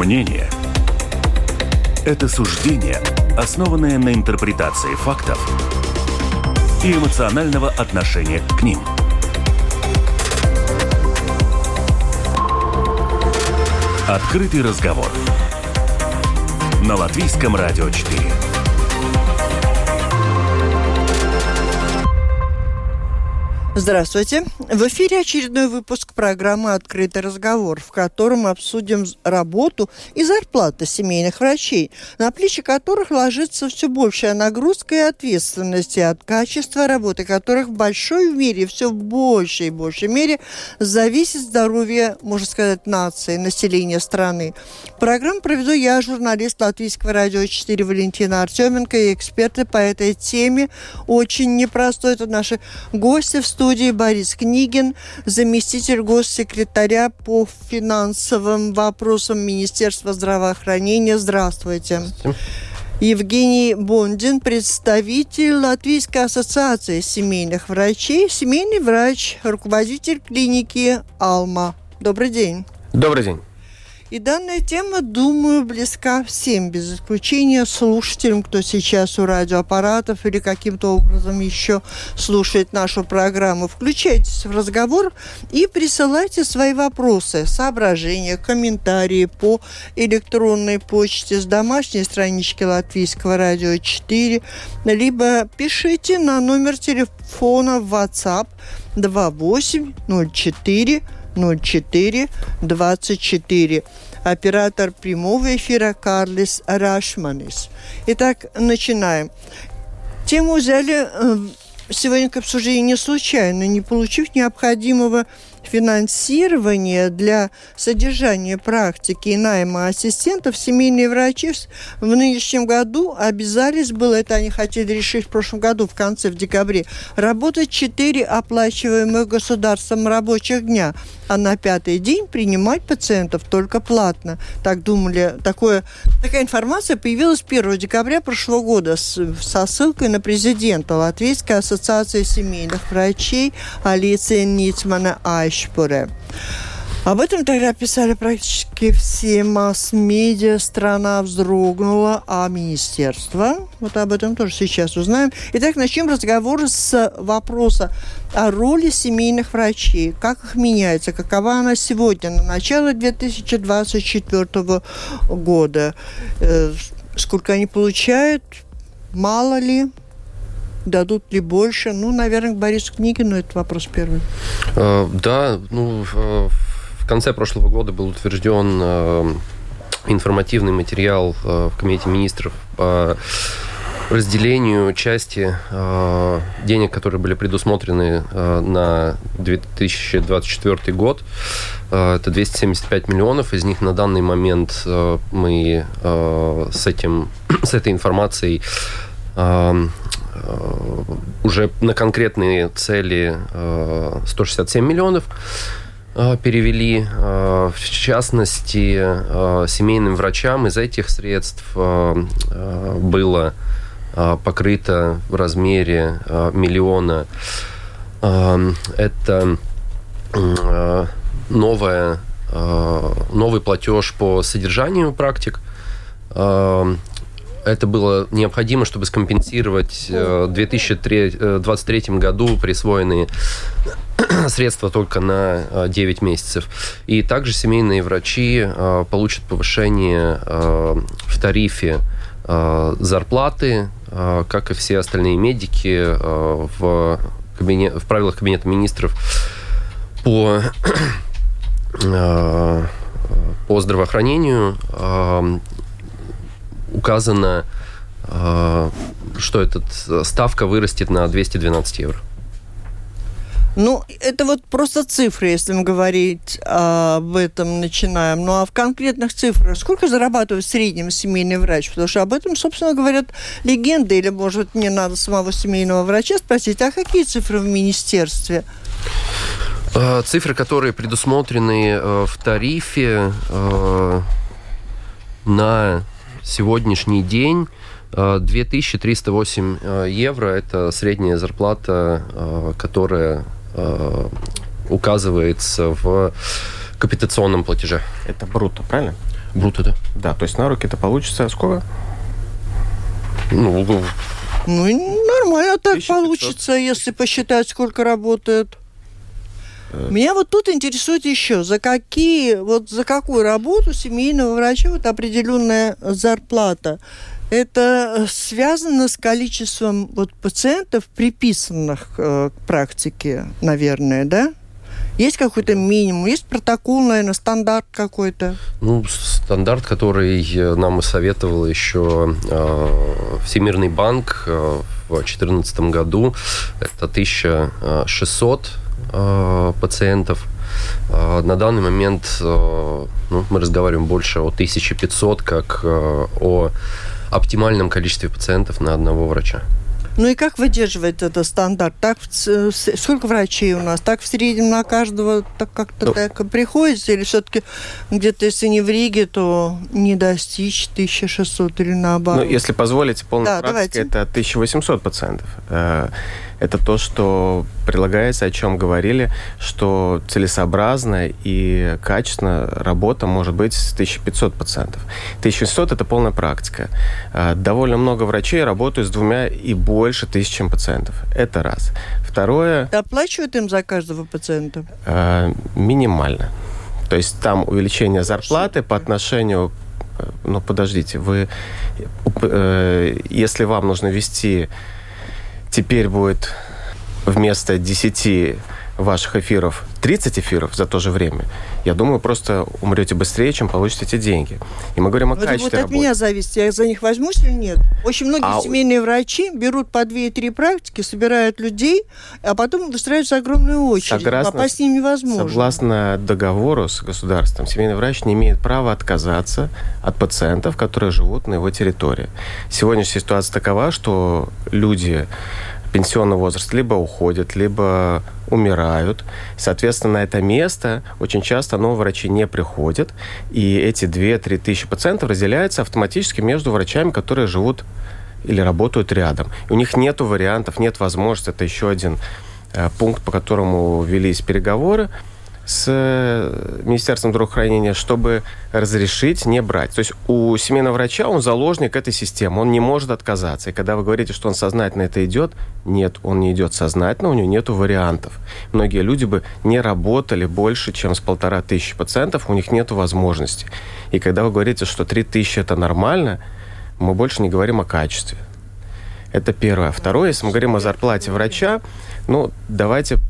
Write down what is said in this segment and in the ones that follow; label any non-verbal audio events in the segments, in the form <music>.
Мнение – это суждение, основанное на интерпретации фактов и эмоционального отношения к ним. Открытый разговор на Латвийском радио 4. Здравствуйте. В эфире очередной выпуск программы «Открытый разговор», в котором обсудим работу и зарплаты семейных врачей, на плечи которых ложится все большая нагрузка и ответственность, и от качества работы которых в большой мере, все в большей и большей мере зависит здоровье, можно сказать, нации, населения страны. Программу проведу я, журналист Латвийского радио 4 Валентина Артеменко, и эксперты по этой теме очень непростой. Это наши гости в студии Борис Книгин, заместитель госсекретаря по финансовым вопросам Министерства здравоохранения. Здравствуйте. Здравствуйте. Евгений Бондин, представитель Латвийской ассоциации семейных врачей, семейный врач, руководитель клиники «Алма». Добрый день. Добрый день. И данная тема, думаю, близка всем, без исключения слушателям, кто сейчас у радиоаппаратов или каким-то образом еще слушает нашу программу. Включайтесь в разговор и присылайте свои вопросы, соображения, комментарии по электронной почте с домашней странички Латвийского радио 4, либо пишите на номер телефона WhatsApp 2804 04 24. Оператор прямого эфира Карлис Рашманис. Итак, начинаем. Тему взяли э, сегодня к обсуждению не случайно, не получив необходимого финансирование для содержания практики и найма ассистентов семейные врачи в нынешнем году обязались, было это они хотели решить в прошлом году, в конце, в декабре, работать 4 оплачиваемых государством рабочих дня, а на пятый день принимать пациентов только платно. Так думали, такое, такая информация появилась 1 декабря прошлого года с, со ссылкой на президента Латвийской ассоциации семейных врачей Алиции Ницмана Айш. Об этом тогда писали практически все масс-медиа, страна вздрогнула, а министерство, вот об этом тоже сейчас узнаем. Итак, начнем разговор с вопроса о роли семейных врачей, как их меняется, какова она сегодня, на начало 2024 года, э, сколько они получают, мало ли, дадут ли больше? Ну, наверное, к Борису Книгину этот вопрос первый. Э, да, ну, в конце прошлого года был утвержден э, информативный материал э, в Комитете министров по разделению части э, денег, которые были предусмотрены э, на 2024 год. Э, это 275 миллионов. Из них на данный момент э, мы э, с, этим, <coughs> с этой информацией э, Э, уже на конкретные цели 167 э, миллионов э, перевели. В частности, семейным врачам из этих средств было покрыто в размере миллиона. Это новая, новый платеж по содержанию практик это было необходимо, чтобы скомпенсировать э, в 2023 э, году присвоенные <clears throat> средства только на 9 э, месяцев. И также семейные врачи получат повышение в тарифе зарплаты, как и все остальные медики в, кабинет, в правилах Кабинета министров по <clears throat> по здравоохранению указано, э, что эта ставка вырастет на 212 евро. Ну, это вот просто цифры, если мы говорить об этом начинаем. Ну, а в конкретных цифрах, сколько зарабатывает в среднем семейный врач? Потому что об этом, собственно, говорят легенды. Или, может, мне надо самого семейного врача спросить, а какие цифры в министерстве? Э, цифры, которые предусмотрены э, в тарифе на сегодняшний день 2308 э, э, евро – это средняя зарплата, э, которая указывается в капитационном платеже. Это бруто, правильно? Бруто, да. Да, то есть на руки это получится сколько? Ну, Ну, нормально так 1500. получится, если посчитать, сколько работает. Меня вот тут интересует еще, за какие, вот за какую работу семейного врача вот определенная зарплата. Это связано с количеством вот пациентов, приписанных э, к практике, наверное, да? Есть какой-то минимум, есть протокол, наверное, стандарт какой-то. Ну, стандарт, который э, нам и советовал еще э, Всемирный банк э, в 2014 году, это 1600 э, пациентов. Э, На данный момент э, ну, мы разговариваем больше о 1500, как э, о оптимальном количестве пациентов на одного врача. Ну и как выдерживает этот стандарт? Так сколько врачей у нас? Так в среднем на каждого так как-то Ну. так и приходится? Или все-таки где-то, если не в Риге, то не достичь 1600 или наоборот? Ну, если позволите, полная Да, практика давайте. это 1800 пациентов. Это то, что прилагается, о чем говорили, что целесообразно и качественно работа может быть с 1500 пациентов. 1600 – это полная практика. Э, Довольно много врачей работают с двумя и больше тысячами пациентов. Это раз. Второе Оплачивают им за каждого пациента? э, минимально. То есть там увеличение зарплаты по отношению... э, Ну, подождите, вы... э, Если вам нужно вести... Теперь будет вместо 10 ваших эфиров 30 эфиров за то же время, я думаю, просто умрете быстрее, чем получите эти деньги. И мы говорим о Вот это качестве будет от работы. меня зависит, я за них возьмусь или нет. Очень многие А- семейные врачи берут по 2-3 практики, собирают людей, а потом выстраиваются огромную очередь. Согласно- Попасть с ним невозможно. Согласно договору с государством, семейный врач не имеет права отказаться от пациентов, которые живут на его территории. Сегодняшняя ситуация такова, что люди пенсионного возраста либо уходят, либо умирают. Соответственно, на это место очень часто новые врачи не приходят, и эти 2-3 тысячи пациентов разделяются автоматически между врачами, которые живут или работают рядом. И у них нет вариантов, нет возможности. Это еще один э, пункт, по которому велись переговоры с э, Министерством здравоохранения, чтобы разрешить не брать. То есть у семейного врача он заложник этой системы, он не может отказаться. И когда вы говорите, что он сознательно это идет, нет, он не идет сознательно, у него нет вариантов. Многие люди бы не работали больше, чем с полтора тысячи пациентов, у них нет возможности. И когда вы говорите, что три тысячи это нормально, мы больше не говорим о качестве. Это первое. Второе, если мы говорим о зарплате врача, ну, давайте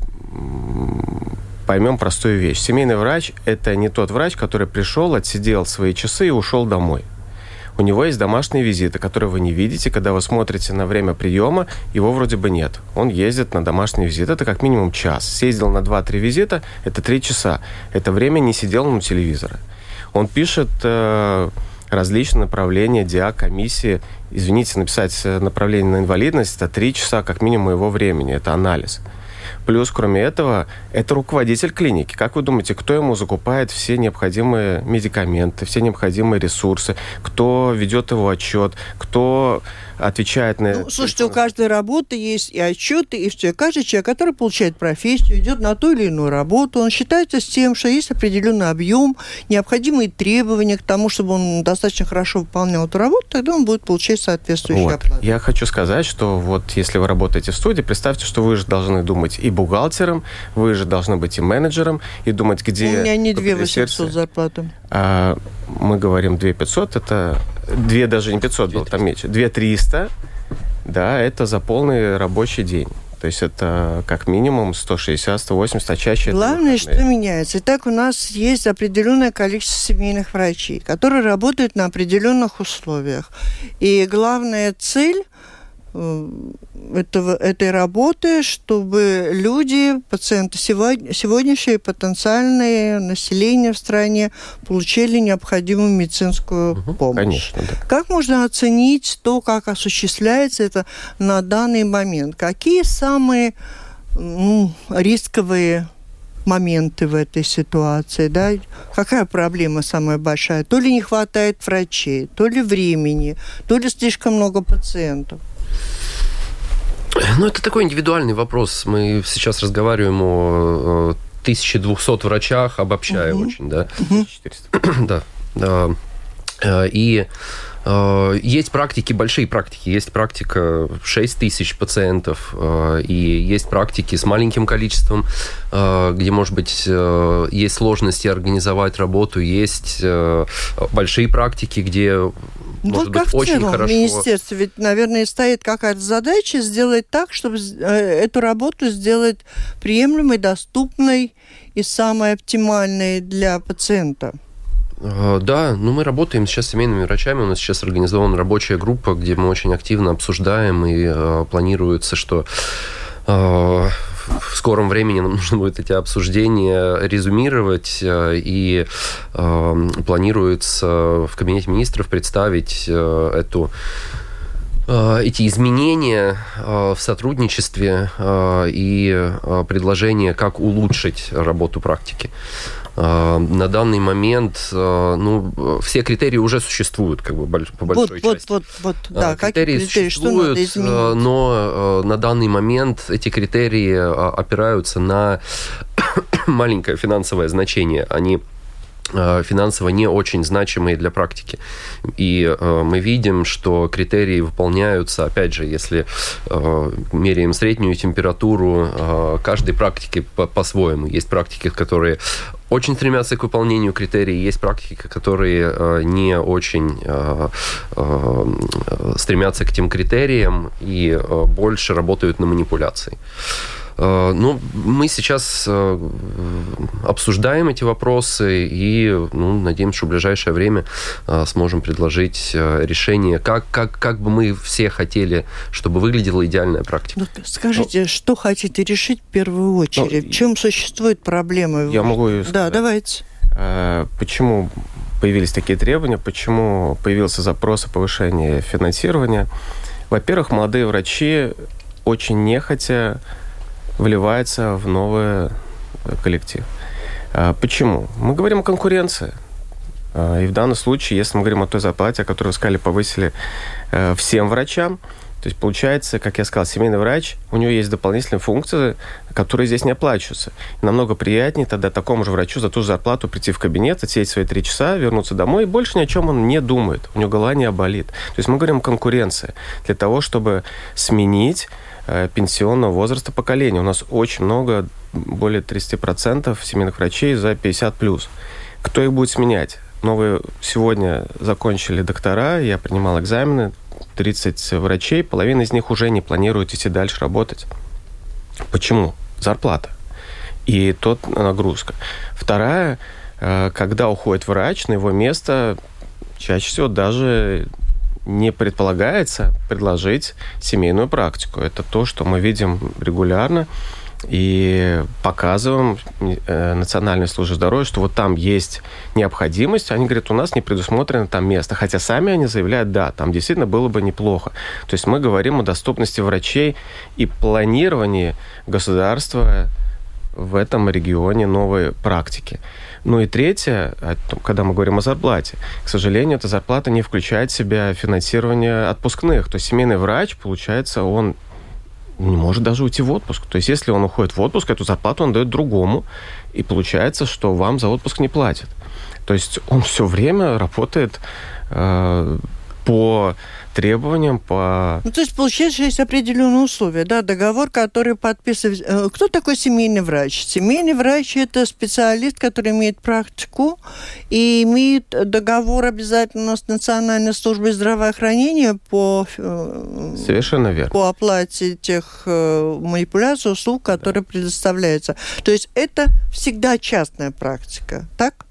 поймем простую вещь. Семейный врач – это не тот врач, который пришел, отсидел свои часы и ушел домой. У него есть домашние визиты, которые вы не видите. Когда вы смотрите на время приема, его вроде бы нет. Он ездит на домашний визит. Это как минимум час. Съездил на 2-3 визита – это 3 часа. Это время не сидел у телевизора. Он пишет э, различные направления, диаг, комиссии. Извините, написать э, направление на инвалидность – это 3 часа как минимум его времени. Это анализ. Плюс, кроме этого, это руководитель клиники. Как вы думаете, кто ему закупает все необходимые медикаменты, все необходимые ресурсы, кто ведет его отчет, кто отвечает на... Ну, слушайте, у каждой работы есть и отчеты, и все. Каждый человек, который получает профессию, идет на ту или иную работу, он считается с тем, что есть определенный объем, необходимые требования к тому, чтобы он достаточно хорошо выполнял эту работу, тогда он будет получать соответствующую Вот. оплату. Я хочу сказать, что вот если вы работаете в студии, представьте, что вы же должны думать и бухгалтером, вы же должны быть и менеджером, и думать, где... У меня не 2 победить 800 сердце. А, мы говорим 2 500, это... 2 даже не 500 было, там меньше. 2 300, да, это за полный рабочий день. То есть это как минимум 160, 180, а чаще это Главное, выходные. что меняется. Итак, у нас есть определенное количество семейных врачей, которые работают на определенных условиях. И главная цель этого, этой работы, чтобы люди, пациенты сегодня, сегодняшнее потенциальное население в стране получили необходимую медицинскую Мгм, помощь. Конечно, да. Как можно оценить то, как осуществляется это на данный момент? Какие самые ну, рисковые моменты в этой ситуации, да? Какая проблема самая большая? То ли не хватает врачей, то ли времени, то ли слишком много пациентов. Ну, это такой индивидуальный вопрос. Мы сейчас разговариваем о, э, 1200 врачах, обобщая Мгм. очень, да. 400. <clears throat> да. Да. И Э, есть практики, большие практики. Есть практика 6 тысяч пациентов, э, и есть практики с маленьким количеством, э, где, может быть, есть сложности организовать работу. Есть большие практики, где может вот быть, как очень в хорошо. министерстве, ведь, наверное, стоит какая-то задача сделать так, чтобы эту работу сделать приемлемой, доступной и самой оптимальной для пациента. Э, да, ну мы работаем сейчас с семейными врачами. У нас сейчас организована рабочая группа, где мы очень активно обсуждаем и э, планируется, что э, в скором времени нам <laughs> нужно будет эти обсуждения резюмировать, и э, планируется в Кабинете министров представить э, эту эти изменения в сотрудничестве и предложения, как улучшить работу практики. А, на данный момент а, ну, все критерии уже существуют, как бы, по большой вот, части. Вот, вот, вот, да, критерии, критерии существуют, что но на данный момент эти критерии опираются на <coughs> маленькое финансовое значение. Они финансово не очень значимые для практики. И э, мы видим, что критерии выполняются, опять же, если э, меряем среднюю температуру э, каждой практики по-своему. Есть практики, которые очень стремятся к выполнению критерий. Есть практики, которые э, не очень э, э, стремятся к тем критериям и больше работают на манипуляции. Ну, мы сейчас обсуждаем эти вопросы и ну, надеемся, что в ближайшее время сможем предложить решение, как, как, как бы мы все хотели, чтобы выглядела идеальная практика. Ну, скажите, ну, что хотите решить в первую очередь? Ну, в чем существует проблема? Я могу ее сказать. Да, давайте. Э, почему появились такие требования, почему появился запрос о повышении финансирования? Во-первых, молодые врачи очень нехотя вливаются в новый коллектив. Э, почему? Мы говорим о конкуренции. Э, и в данном случае, если мы говорим о той зарплате, о которой вы сказали, повысили всем врачам, то есть, получается, как я сказал, семейный врач, у него есть дополнительные функции, которые здесь не оплачиваются. Намного приятнее тогда такому же врачу за ту же зарплату прийти в кабинет, отсидеть свои три часа, вернуться домой, и больше ни о чем он не думает. У него голова не оболит. То есть мы говорим о конкуренции. Для того, чтобы сменить э, пенсионного возраста поколения. У нас очень много, более 30% семейных врачей за 50+. плюс. Кто их будет сменять? Новые сегодня закончили доктора, я принимал экзамены, 30 врачей, половина из них уже не планирует идти дальше работать. Почему? Зарплата. И тот нагрузка. Вторая, э, когда уходит врач, на его место чаще всего даже не предполагается предложить семейную практику. Это то, что мы видим регулярно и показываем э, Национальной службе здоровья, что вот там есть необходимость. Они говорят, у нас не предусмотрено там место. Хотя сами они заявляют, да, там действительно было бы неплохо. То есть мы говорим о доступности врачей и планировании государства в этом регионе новой практики. Ну и третье, когда мы говорим о зарплате, к сожалению, эта зарплата не включает в себя финансирование отпускных. То есть семейный врач, получается, он не может даже уйти в отпуск. То есть, если он уходит в отпуск, эту зарплату он дает другому, и получается, что вам за отпуск не платят. То есть он все время работает э, по требованиям, по... Ну, то есть, получается, есть определенные условия, да, договор, который подписывает... Э, кто такой семейный врач? Семейный врач – это специалист, который имеет практику и имеет договор обязательно с Национальной службой здравоохранения по... Э, Совершенно верно. По оплате тех э, манипуляций, услуг, которые да. предоставляются. То есть, это всегда частная практика, так?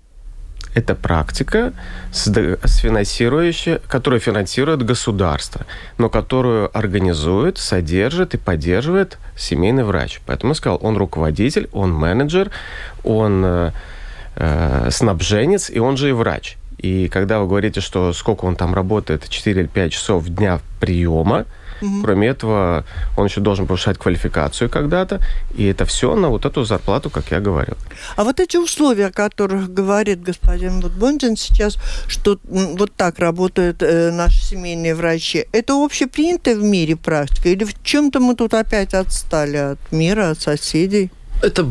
Это практика, финансирующая, которую финансирует государство, но которую организует, содержит и поддерживает семейный врач. Поэтому я сказал, он руководитель, он менеджер, он э, э снабженец, и он же и врач. И когда вы говорите, что сколько он там работает, 4 или 5 часов дня приема, Угу. Кроме этого, он еще должен повышать квалификацию когда-то, и это все на вот эту зарплату, как я говорил. А вот эти условия, о которых говорит господин Бондин сейчас, что вот так работают э, наши семейные врачи, это общепринятая в мире практика? Или в чем-то мы тут опять отстали от мира, от соседей? Это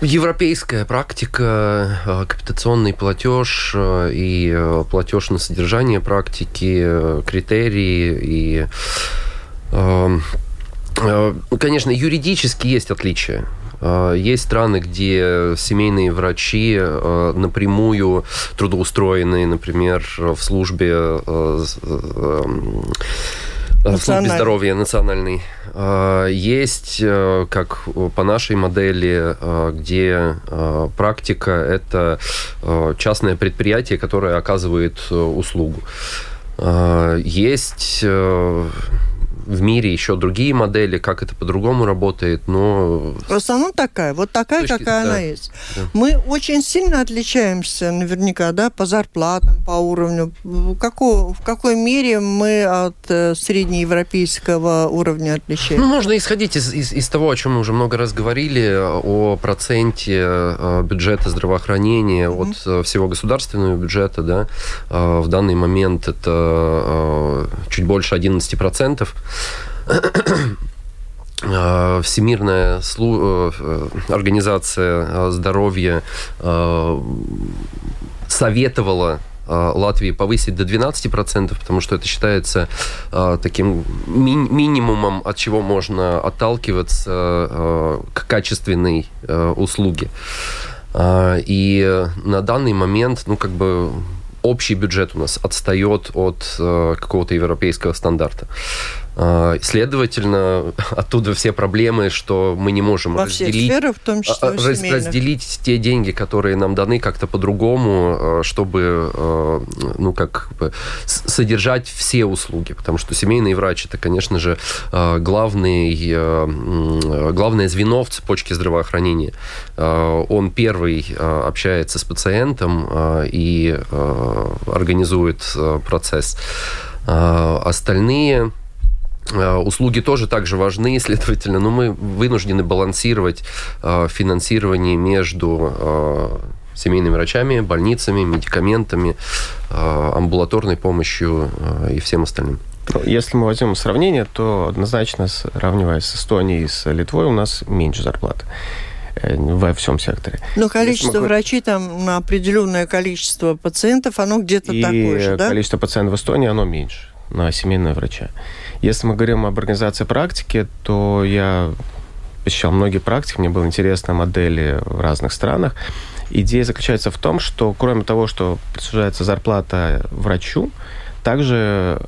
европейская практика, э, капитационный платеж э, и платеж на содержание практики, критерии и Конечно, юридически есть отличия. Есть страны, где семейные врачи напрямую трудоустроены, например, в службе в службе здоровья национальной. Есть, э, как по нашей модели, э, где э, практика – это частное предприятие, которое оказывает услугу. Есть в мире еще другие модели, как это по-другому работает, но... В основном такая, вот такая, точки, какая да, она есть. Да. Мы очень сильно отличаемся наверняка, да, по зарплатам, по уровню. В какой, в какой мере мы от э, среднеевропейского уровня отличаемся? Ну, можно исходить из, из, из того, о чем мы уже много раз говорили, о проценте э, бюджета здравоохранения mm-hmm. от э, всего государственного бюджета, да. В данный момент это чуть больше 11%. Э, Всемирная э, организация э, здоровья советовала Латвии повысить до 12%, потому что это считается таким ми минимумом, от чего можно отталкиваться к качественной услуге. И на данный момент, ну, как бы общий бюджет у нас отстает от какого-то европейского стандарта. Э, следовательно, <laughs> оттуда все проблемы, что мы не можем Во разделить, сферах, в том числе раз, разделить те деньги, которые нам даны как-то по-другому, чтобы ну, как бы содержать все услуги. Потому что семейный врач это, конечно же, главный, главное звено в цепочке здравоохранения. Он первый общается с пациентом и организует процесс. Остальные услуги тоже также важны, <laughs> следовательно, но мы вынуждены балансировать э, финансирование между э, семейными врачами, больницами, медикаментами, амбулаторной помощью и всем остальным. Ну, если мы возьмем сравнение, то однозначно, сравниваясь с Эстонией и с Литвой, у нас меньше зарплаты во всем секторе. Но количество мы... врачей там на определенное количество пациентов, оно где-то такое же, да? количество пациентов в Эстонии, оно меньше на семейного врача. Если мы говорим об организации практики, то я посещал многие практики, мне было интересно модели в разных странах. Идея заключается в том, что кроме того, что присуждается зарплата врачу, также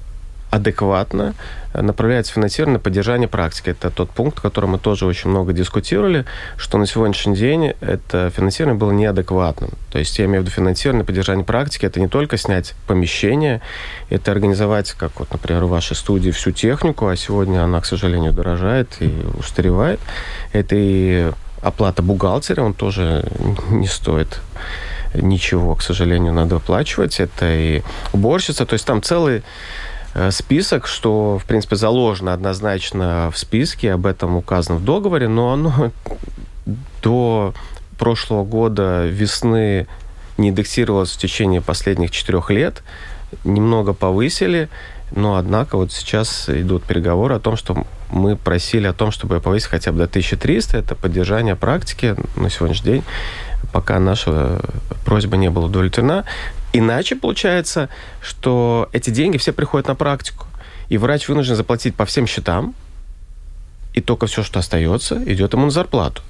адекватно направляется финансирование на поддержание практики. Это тот пункт, о котором мы тоже очень много дискутировали, что на сегодняшний день это финансирование было неадекватным. То есть я имею в виду финансирование на поддержание практики. Это не только снять помещение, это организовать, как вот, например, в вашей студии всю технику, а сегодня она, к сожалению, дорожает и устаревает. Это и оплата бухгалтера, он тоже не стоит ничего, к сожалению, надо оплачивать. Это и уборщица, то есть там целый Э, список, что, в принципе, заложено однозначно в списке, об этом указано в договоре, но оно до прошлого года весны не индексировалось в течение последних четырех лет. Немного повысили, но, однако, вот сейчас идут переговоры о том, что мы просили о том, чтобы повысить хотя бы до 1300. Это поддержание практики на сегодняшний день, пока наша просьба не была удовлетворена. Иначе получается, что эти деньги все приходят на практику, и врач вынужден заплатить по всем счетам, и только все, что остается, идет ему на зарплату.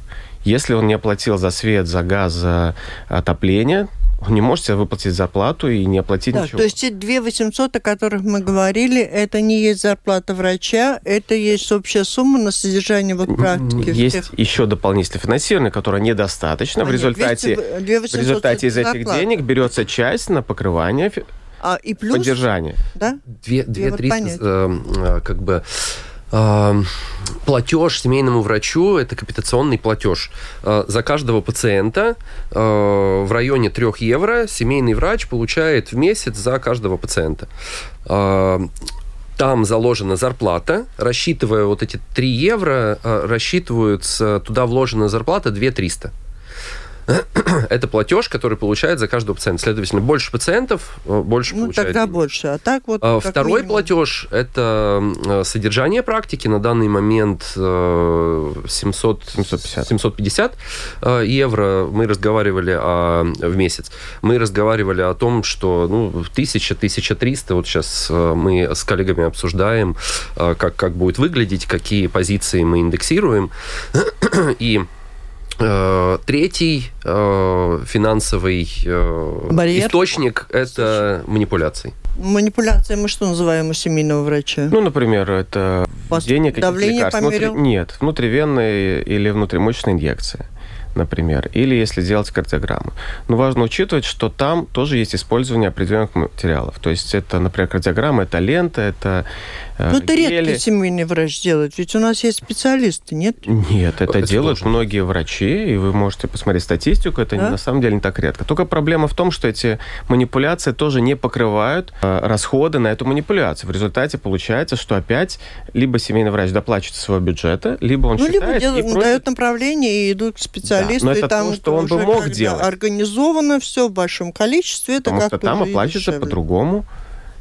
Если он не оплатил за свет, за газ, за отопление, он не может себе выплатить зарплату и не оплатить да, ничего. То есть те 2 800, о которых мы говорили, это не есть зарплата врача, это есть общая сумма на содержание вот практики. Есть всех... еще дополнительное финансирование, которое недостаточно. А в результате, 200, в результате из этих зарплата. денег берется часть на покрывание а, и плюс, поддержания. Да? Две, две, триста, э, как бы платеж семейному врачу – это капитационный платеж. А, за каждого пациента а, в районе 3 евро семейный врач получает в месяц за каждого пациента там заложена зарплата, рассчитывая вот эти 3 евро, рассчитываются, туда вложена зарплата 2 300. <clears throat> это платеж, который получает за каждого пациента. Следовательно, больше пациентов, э, больше ну, получает. тогда больше. А так вот... А, второй минимум. платеж – это э, содержание практики. На данный момент 700, 750. 750 евро. Мы разговаривали о, в месяц. Мы разговаривали о том, что ну, 1000-1300. Вот сейчас э, мы с коллегами обсуждаем, как, как будет выглядеть, какие позиции мы индексируем. <clears throat> И третий э, финансовый э, Барьер. источник – это манипуляции. Манипуляция мы что называем у семейного врача? Ну, например, это введение каких-то лекарств. Внутри... Нет, внутривенные или внутримышечная инъекция например, или если делать кардиограмму. Но важно учитывать, что там тоже есть использование определенных материалов. То есть это, например, кардиограмма, это лента, это э, Ну, это гели. редкий семейный врач делает, ведь у нас есть специалисты, нет? Нет, это, это делают сложно. многие врачи, и вы можете посмотреть статистику, это да? на самом деле не так редко. Только проблема в том, что эти манипуляции тоже не покрывают э, расходы на эту манипуляцию. В результате получается, что опять либо семейный врач доплачивает своего бюджета, либо он ну, считает... либо делают, просит... дают направление и идут к специалисту специалисты. Да, но это там то, что он бы мог делать. Организовано все в большом количестве. Это Потому что там оплачивается по-другому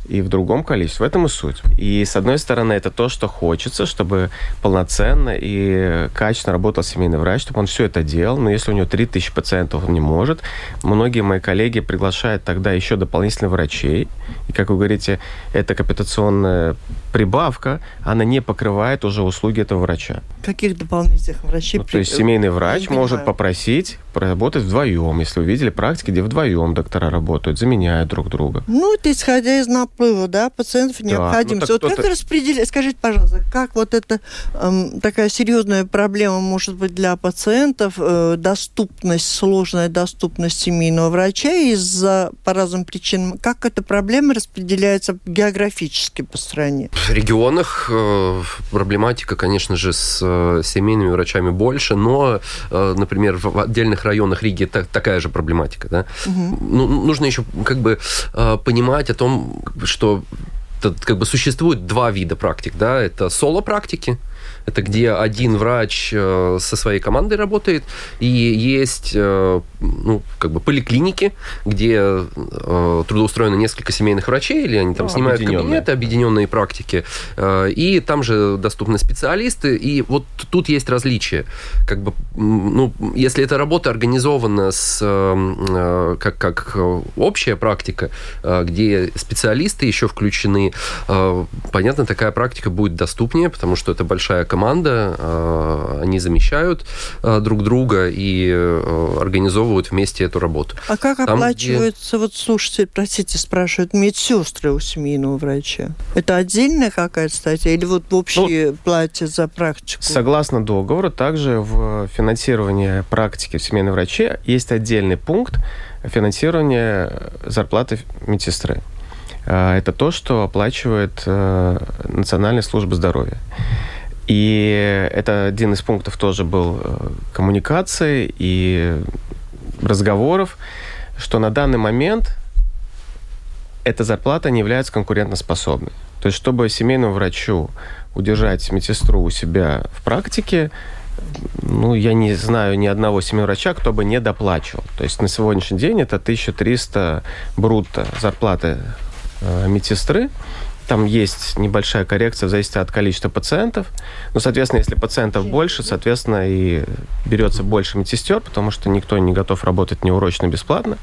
и в другом количестве. В этом и суть. И, с одной стороны, это то, что хочется, чтобы полноценно и качественно работал семейный врач, чтобы он все это делал. Но если у него 3000 пациентов, он не может. Многие мои коллеги приглашают тогда еще дополнительных врачей. И, как вы говорите, эта капитационная прибавка, она не покрывает уже услуги этого врача. Каких дополнительных врачей? Ну, то есть семейный врач может попросить проработать вдвоем, если вы видели практики, где вдвоем доктора работают, заменяют друг друга. Ну, это исходя из наплыва, да, пациентов да. необходимости. Ну, вот как распределять, скажите, пожалуйста, как вот эта эм, такая серьезная проблема может быть для пациентов, э, доступность, сложная доступность семейного врача из-за по разным причинам, как эта проблема распределяется географически по стране? В регионах э, проблематика, конечно же, с э, семейными врачами больше, но, э, например, в отдельных районах Риги так, такая же проблематика. Да? Угу. Ну, нужно еще как бы э, понимать о том, что как бы существует два вида практик. Да? Это соло-практики, это где один врач э, со своей командой работает, и есть э, ну, как бы поликлиники, где э, трудоустроено несколько семейных врачей, или они там ну, снимают кабинеты, объединенные практики, и там же доступны специалисты, и вот тут есть различия. Как бы, ну, если эта работа организована с, как, как общая практика, где специалисты еще включены, понятно, такая практика будет доступнее, потому что это большая команда, э, они замещают э, друг друга и э, организовывают вместе эту работу. А как Там, оплачиваются, где... вот слушайте, простите, спрашивают, медсестры у семейного врача? Это отдельная какая-то статья или вот в общей ну, плате за практику? Согласно договору, также в финансировании практики в семейном враче есть отдельный пункт финансирования зарплаты медсестры. Это то, что оплачивает Национальная служба здоровья. И это один из пунктов тоже был э, коммуникации и разговоров, что на данный момент эта зарплата не является конкурентоспособной. То есть, чтобы семейному врачу удержать медсестру у себя в практике, ну, я не знаю ни одного семейного врача, кто бы не доплачивал. То есть на сегодняшний день это 1300 брутто зарплаты э, медсестры. Там есть небольшая коррекция в зависимости от количества пациентов. Ну, соответственно, если пациентов больше, соответственно, и берется больше медсестер, потому что никто не готов работать неурочно бесплатно.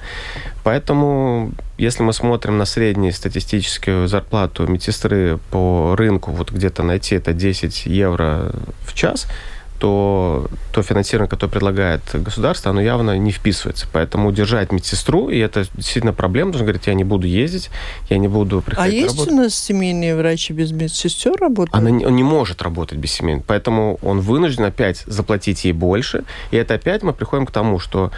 Поэтому, если мы смотрим на среднюю статистическую зарплату медсестры по рынку, вот где-то найти это 10 евро в час – то то финансирование, которое предлагает государство, оно явно не вписывается. Поэтому удержать медсестру, и это действительно проблема, потому что говорит, я не буду ездить, я не буду приходить А есть работать. у нас семейные врачи без медсестер работают? Она не, он не может работать без семейных, поэтому он вынужден опять заплатить ей больше, и это опять мы приходим к тому, что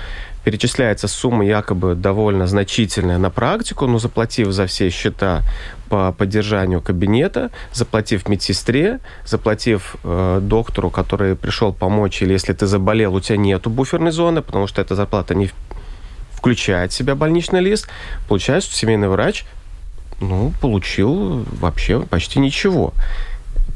перечисляется сумма якобы довольно значительная на практику, но заплатив за все счета по поддержанию кабинета, заплатив медсестре, заплатив э, доктору, который пришел помочь, или если ты заболел, у тебя нету буферной зоны, потому что эта зарплата не включает в себя больничный лист, получается, что семейный врач ну, получил вообще почти ничего.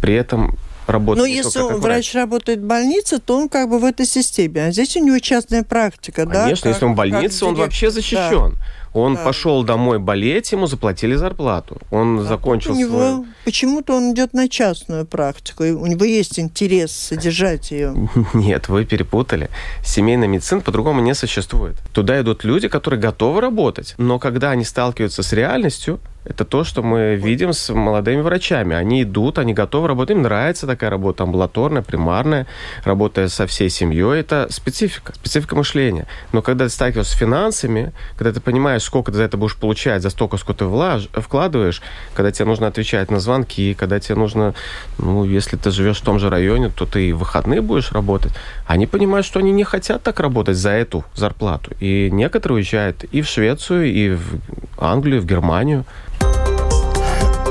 При этом работать. Но если врач, врач работает в больнице, то он как бы в этой системе. А здесь у него частная практика, Конечно, да? Конечно, если он в больнице, он вообще защищен. Да. Он Да. пошел домой болеть, ему заплатили зарплату. Он А закончил у него свою... почему-то он идет на частную практику, и у него есть интерес содержать ее. <laughs> Нет, вы перепутали. Семейная медицина по-другому не существует. Туда идут люди, которые готовы работать. Но когда они сталкиваются с реальностью, это то, что мы видим с молодыми врачами. Они идут, они готовы работать, им нравится такая работа амбулаторная, примарная, работая со всей семьей. Это специфика, специфика мышления. Но когда ты сталкиваешься с финансами, когда ты понимаешь, сколько ты за это будешь получать, за столько, сколько ты влаж- вкладываешь, когда тебе нужно отвечать на звонки, когда тебе нужно, ну, если ты живешь в том же районе, то ты и в выходные будешь работать. Они понимают, что они не хотят так работать за эту зарплату. И некоторые уезжают и в Швецию, и в Англию, и в Германию.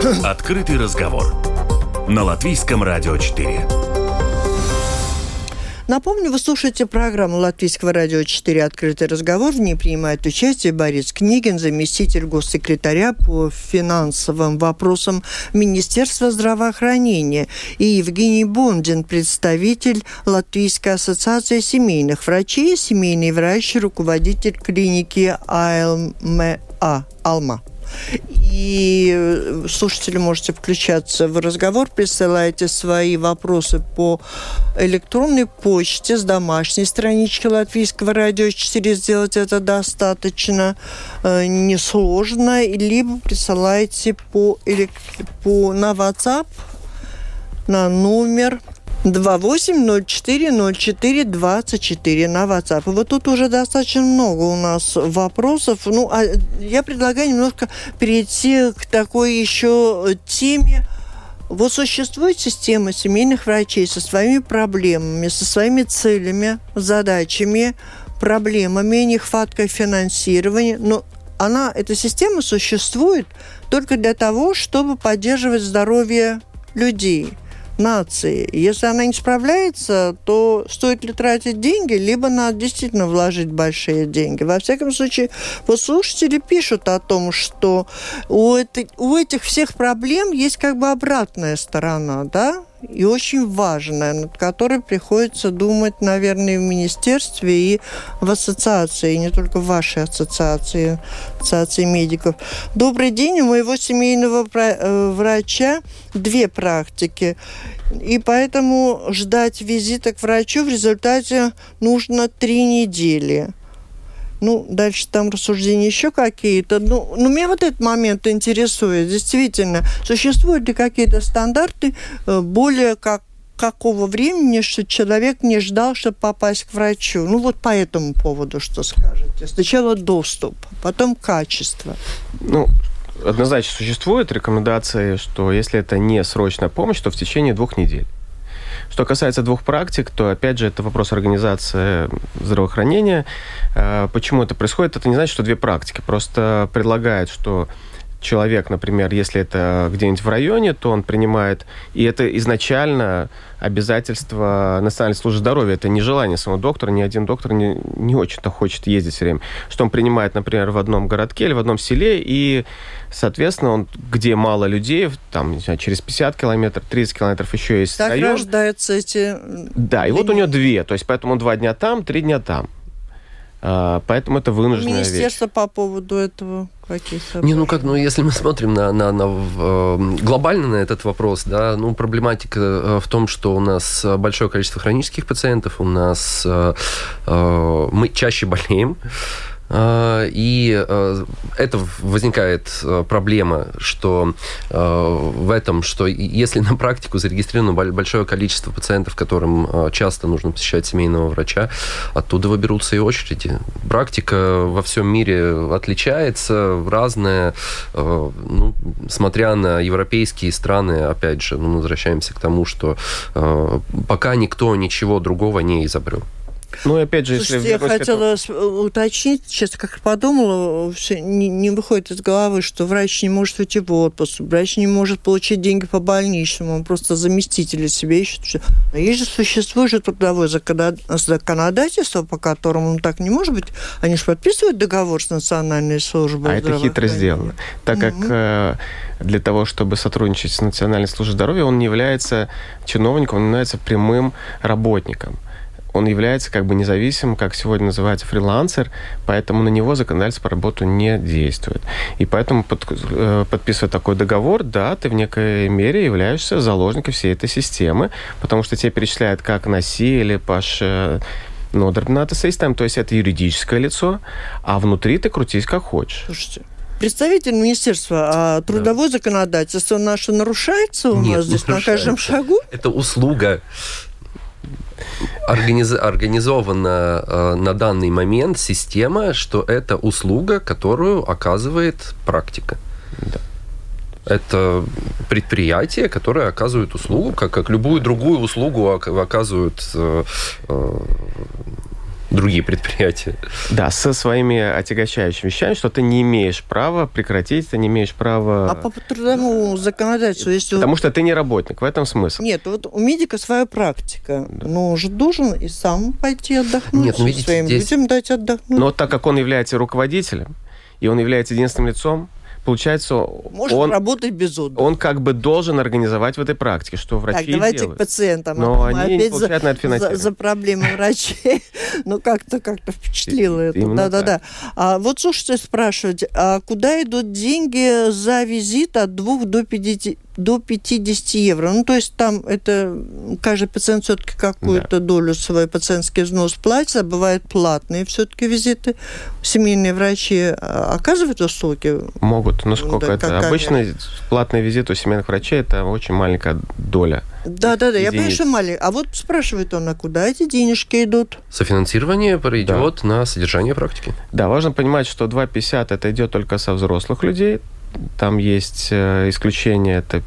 Открытый разговор. На Латвийском радио 4. Напомню, вы слушаете программу Латвийского радио 4 «Открытый разговор». В ней принимает участие Борис Книгин, заместитель госсекретаря по финансовым вопросам Министерства здравоохранения, и Евгений Бондин, представитель Латвийской ассоциации семейных врачей, семейный врач, руководитель клиники АЛМА. Алма. И э, слушатели можете включаться в разговор, присылайте свои вопросы по электронной почте с домашней странички Латвийского радио 4. Сделать это достаточно э, несложно. Либо присылайте по, по на WhatsApp на номер 28040424 на WhatsApp. Вот тут уже достаточно много у нас вопросов. Ну, а я предлагаю немножко перейти к такой еще теме. Вот существует система семейных врачей со своими проблемами, со своими целями, задачами, проблемами, нехваткой финансирования. Но она, эта система существует только для того, чтобы поддерживать здоровье людей – нации. Если она не справляется, то стоит ли тратить деньги, либо надо действительно вложить большие деньги. Во всяком случае, вот слушатели пишут о том, что у, этой, у этих всех проблем есть как бы обратная сторона, да, и очень важная, над которой приходится думать, наверное, в министерстве и в ассоциации, и не только в вашей ассоциации, ассоциации медиков. Добрый день, у моего семейного врача две практики, и поэтому ждать визита к врачу в результате нужно три недели. Ну, дальше там рассуждения еще какие-то. Ну, ну, меня вот этот момент интересует. Действительно, существуют ли какие-то стандарты более как какого времени, что человек не ждал, чтобы попасть к врачу. Ну вот по этому поводу что скажете? Сначала доступ, потом качество. Ну, однозначно существуют рекомендации, что если это не срочная помощь, то в течение двух недель. Что касается двух практик, то, опять же, это вопрос организации здравоохранения. Почему это происходит? Это не значит, что две практики. Просто предлагают, что человек, например, если это где-нибудь в районе, то он принимает, и это изначально обязательство Национальной службы здоровья, это не желание самого доктора, ни один доктор не, не очень-то хочет ездить все время, что он принимает, например, в одном городке или в одном селе, и, соответственно, он, где мало людей, там, не знаю, через 50 километров, 30 километров еще есть так район. рождаются эти... Да, и вот у него две, то есть поэтому два дня там, три дня там. Поэтому это вынужденная Министерство вещь. по поводу этого какие Не, ну как, ну если мы смотрим на, на, на э, глобально на этот вопрос, да, ну проблематика в том, что у нас большое количество хронических пациентов, у нас э, э, мы чаще болеем, и это возникает проблема, что в этом, что если на практику зарегистрировано большое количество пациентов, которым часто нужно посещать семейного врача, оттуда выберутся и очереди. Практика во всем мире отличается, разная, ну, смотря на европейские страны, опять же, ну, мы возвращаемся к тому, что пока никто ничего другого не изобрел. Ну опять же, Слушайте, я хотела уточнить, сейчас как подумала, все не, не выходит из головы, что врач не может уйти в отпуск, врач не может получить деньги по больничному, он просто заместители себе ищет. Но есть же существует же трудовое законодательство, по которому он так не может быть. Они же подписывают договор с Национальной службой А это хитро сделано. Так как угу. для того, чтобы сотрудничать с Национальной службой здоровья, он не является чиновником, он является прямым работником он является как бы независимым, как сегодня называется, фрилансер, поэтому на него законодательство по работу не действует. И поэтому, под, э, подписывая такой договор, да, ты в некой мере являешься заложником всей этой системы, потому что тебе перечисляют как на СИ или ПАШ Нодербната систем, то есть это юридическое лицо, а внутри ты крутись как хочешь. Слушайте, Представитель министерства, а трудовое да. законодательство наше нарушается у Нет, нас здесь нарушается. на каждом шагу? Это услуга организ... организована э, на данный момент система, что это услуга, которую оказывает практика. Да. Это предприятие, которое оказывает услугу, как, как любую другую услугу оказывают э, э, другие предприятия. Да, со своими отягощающими вещами, что ты не имеешь права прекратить, ты не имеешь права... А по трудовому законодательству, если... Потому что ты не работник, в этом смысл. Нет, вот у медика своя практика. Да. Но он же должен и сам пойти отдохнуть. Нет, ну, видите, своим здесь... людям дать отдохнуть. Но так как он является руководителем, и он является единственным лицом, получается, Может он, работать без отдыха. Он как бы должен организовать в этой практике, что врачи Так, давайте делают. к пациентам. Но а они опять за, на это. За, за проблемы врачей. <laughs> ну, как-то как-то впечатлило это. Да-да-да. А вот слушайте, спрашивать, а куда идут деньги за визит от 2 до 50, до 50 евро. Ну, то есть там это каждый пациент все-таки какую-то да. долю свой пациентский взнос платит, а бывают платные все-таки визиты. Семейные врачи а, оказывают услуги? Могут. Ну, сколько да, это? Какая? Обычно платный визит у семейных врачей это очень маленькая доля. Да, да, да, я понимаю, что маленькая. А вот спрашивает он, а куда эти денежки идут? Софинансирование пройдет да. на содержание практики. Да, важно понимать, что 2,50 это идет только со взрослых людей, там есть э, исключения, это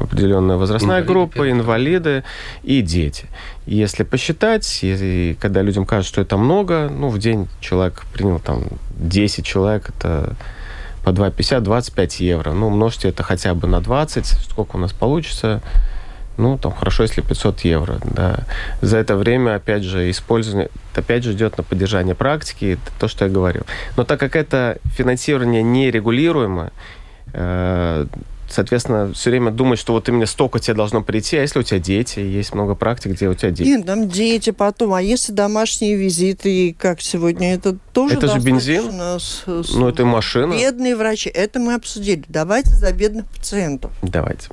определенная возрастная инвалиды, группа, инвалиды и дети. Если посчитать, и, когда людям кажется, что это много, ну, в день человек принял там 10 человек, это по 2,50, 25 евро. Ну, умножьте это хотя бы на 20, сколько у нас получится – ну, там, хорошо, если 500 евро, да. За это время, опять же, использование, опять же, идет на поддержание практики, то, что я говорил. Но так как это финансирование нерегулируемо, э, соответственно, все время думать, что вот именно столько тебе должно прийти, а если у тебя дети, есть много практик, где у тебя дети. Нет, там дети потом, а если домашние визиты, как сегодня, это тоже Это же бензин, с, с, ну это машина. Бедные врачи, это мы обсудили. Давайте за бедных пациентов. Давайте.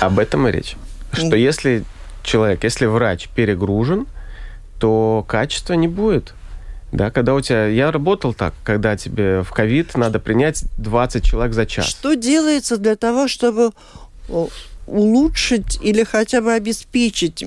Об этом и речь. Что если человек, если врач перегружен, то качества не будет. Да, когда у тебя... Я работал так, когда тебе в ковид надо принять 20 человек за час. Что делается для того, чтобы улучшить или хотя бы обеспечить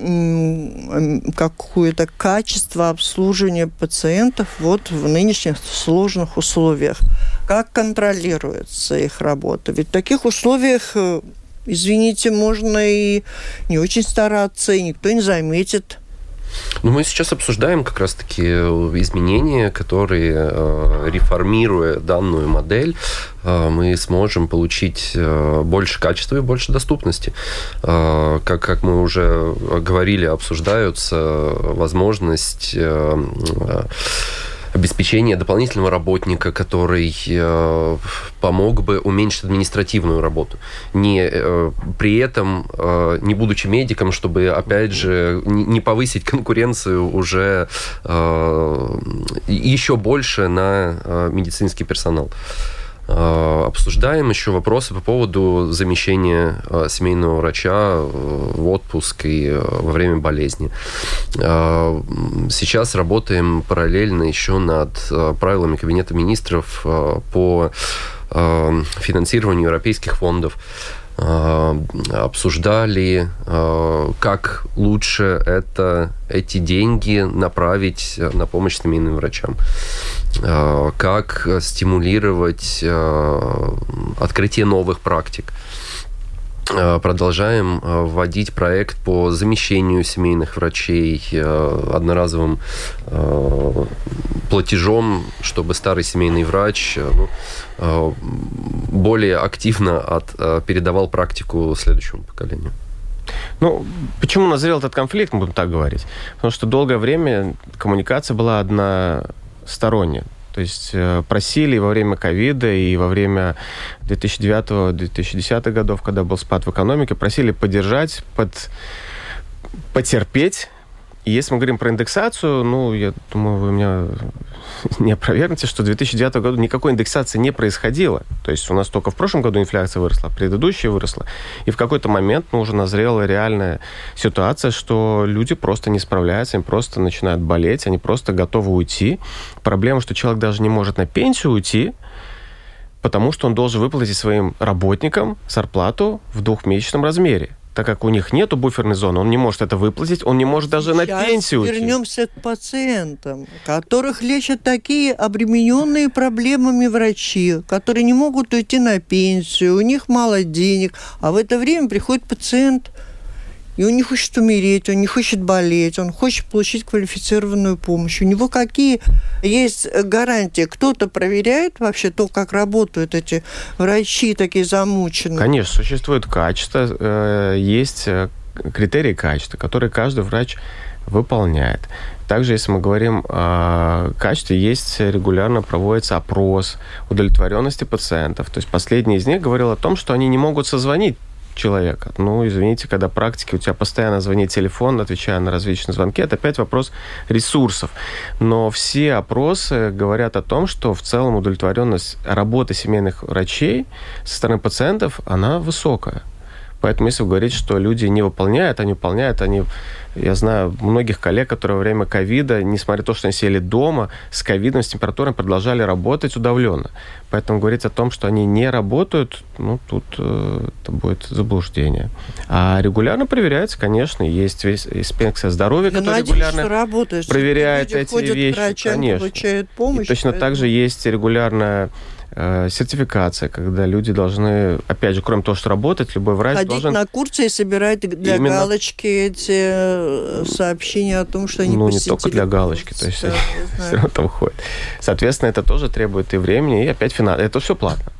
какое-то качество обслуживания пациентов вот в нынешних сложных условиях? Как контролируется их работа? Ведь в таких условиях э, извините, можно и не очень стараться, и никто не заметит. Ну, мы сейчас обсуждаем как раз-таки э, изменения, которые, э, реформируя данную модель, э, мы сможем получить больше качества и больше доступности. Как, как мы уже говорили, обсуждаются возможность обеспечение дополнительного работника, который э, помог бы уменьшить административную работу. Не, э, при этом, э, не будучи медиком, чтобы, опять же, не, повысить конкуренцию уже еще больше на медицинский персонал. Э, обсуждаем еще вопросы по поводу замещения э, семейного врача э, в отпуск и во время болезни. Сейчас работаем параллельно еще над правилами Кабинета министров по финансированию европейских фондов обсуждали, как лучше это, эти деньги направить на помощь семейным врачам. Э, как стимулировать э, открытие новых практик. Э, продолжаем вводить проект по замещению семейных врачей одноразовым платежом, чтобы старый семейный врач ну, более активно от, передавал практику следующему поколению. Ну, почему назрел этот конфликт, будем так говорить? Потому что долгое время коммуникация была односторонняя. То есть э, просили во время ковида и во время 2009-2010 годов, когда был спад в экономике, просили поддержать, под, потерпеть и если мы говорим про индексацию, ну, я думаю, вы меня <laughs> не опровергнете, что в 2009 году никакой индексации не происходило. То есть у нас только в прошлом году инфляция выросла, предыдущая выросла. И в какой-то момент ну, уже назрела реальная ситуация, что люди просто не справляются, они просто начинают болеть, они просто готовы уйти. Проблема, что человек даже не может на пенсию уйти, потому что он должен выплатить своим работникам зарплату в двухмесячном размере так как у них нет буферной зоны, он не может это выплатить, он не может даже Сейчас на пенсию уйти. вернемся к пациентам, которых лечат такие обремененные проблемами врачи, которые не могут уйти на пенсию, у них мало денег, а в это время приходит пациент – и он не хочет умереть, он не хочет болеть, он хочет получить квалифицированную помощь. У него какие есть гарантии? Кто-то проверяет вообще то, как работают эти врачи, такие замученные? Конечно, существует качество, э, есть э, критерии качества, которые каждый врач выполняет. Также, если мы говорим о качестве, есть регулярно проводится опрос удовлетворенности пациентов. То есть последний из них говорил о том, что они не могут созвонить человека. Ну, извините, когда практики, у тебя постоянно звонит телефон, отвечая на различные звонки, это опять вопрос ресурсов. Но все опросы говорят о том, что в целом удовлетворенность работы семейных врачей со стороны пациентов, она высокая. Поэтому если вы говорите, что люди не выполняют, они выполняют, они... Я знаю многих коллег, которые во время ковида, несмотря на то, что они сели дома, с ковидом, с температурой, продолжали работать удавленно. Поэтому говорить о том, что они не работают, ну, тут э, это будет заблуждение. А регулярно проверяется, конечно, есть весь инспекция здоровья, Я которая надеюсь, регулярно работает, проверяет эти вещи. Врачам, конечно. Помощь, И точно поэтому... так же есть регулярная сертификация, когда люди должны, опять же, кроме того, что работать, любой врач Ходить должен... на курсы и собирать для Именно... галочки эти э, сообщения о том, что они Ну, не только для галочки, то есть да, <laughs> все равно там выходит. Соответственно, это тоже требует и времени, и опять финанс. Это все платно.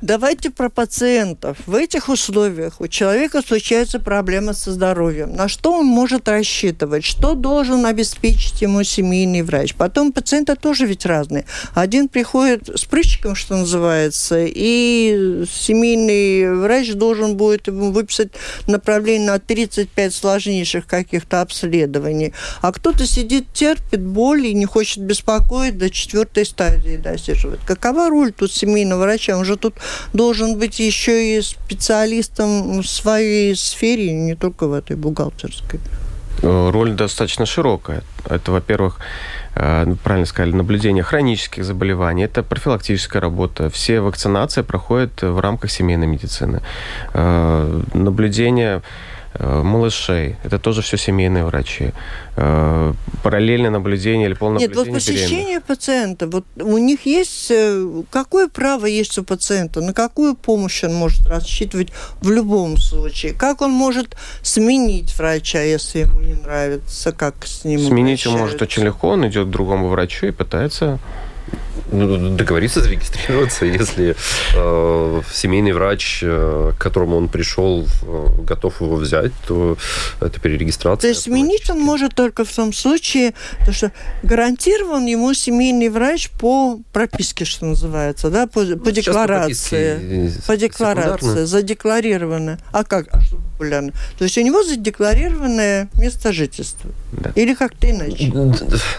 Давайте про пациентов. В этих условиях у человека случается проблема со здоровьем. На что он может рассчитывать? Что должен обеспечить ему семейный врач? Потом пациенты тоже ведь разные. Один приходит с прыщиком, что называется, и семейный врач должен будет ему выписать направление на 35 сложнейших каких-то обследований. А кто-то сидит, терпит боль и не хочет беспокоить до четвертой стадии досиживает. Какова роль тут семейного врача? Он же тут должен быть еще и специалистом в своей сфере, не только в этой бухгалтерской. Э, роль достаточно широкая. Это, во-первых, э, ну, правильно сказали, наблюдение хронических заболеваний, это профилактическая работа. Все вакцинации проходят в рамках семейной медицины. Э, наблюдение малышей. Это тоже все семейные врачи. Э, параллельное наблюдение или полное Нет, наблюдение вот посещение пациента, вот у них есть... Э, какое право есть у пациента? На какую помощь он может рассчитывать в любом случае? Как он может сменить врача, если ему не нравится, как с ним Сменить он может очень легко. Он идет к другому врачу и пытается ну, договориться, зарегистрироваться, <laughs> если э, семейный врач, э, к которому он пришел, э, готов его взять, то это перерегистрация. То есть сменить он может только в том случае, то, что гарантирован ему семейный врач по прописке, что называется, да, по, по ну, декларации. По, по декларации, задекларировано. А как? А что популярно? То есть у него задекларированное место жительства. Да. Или как-то иначе.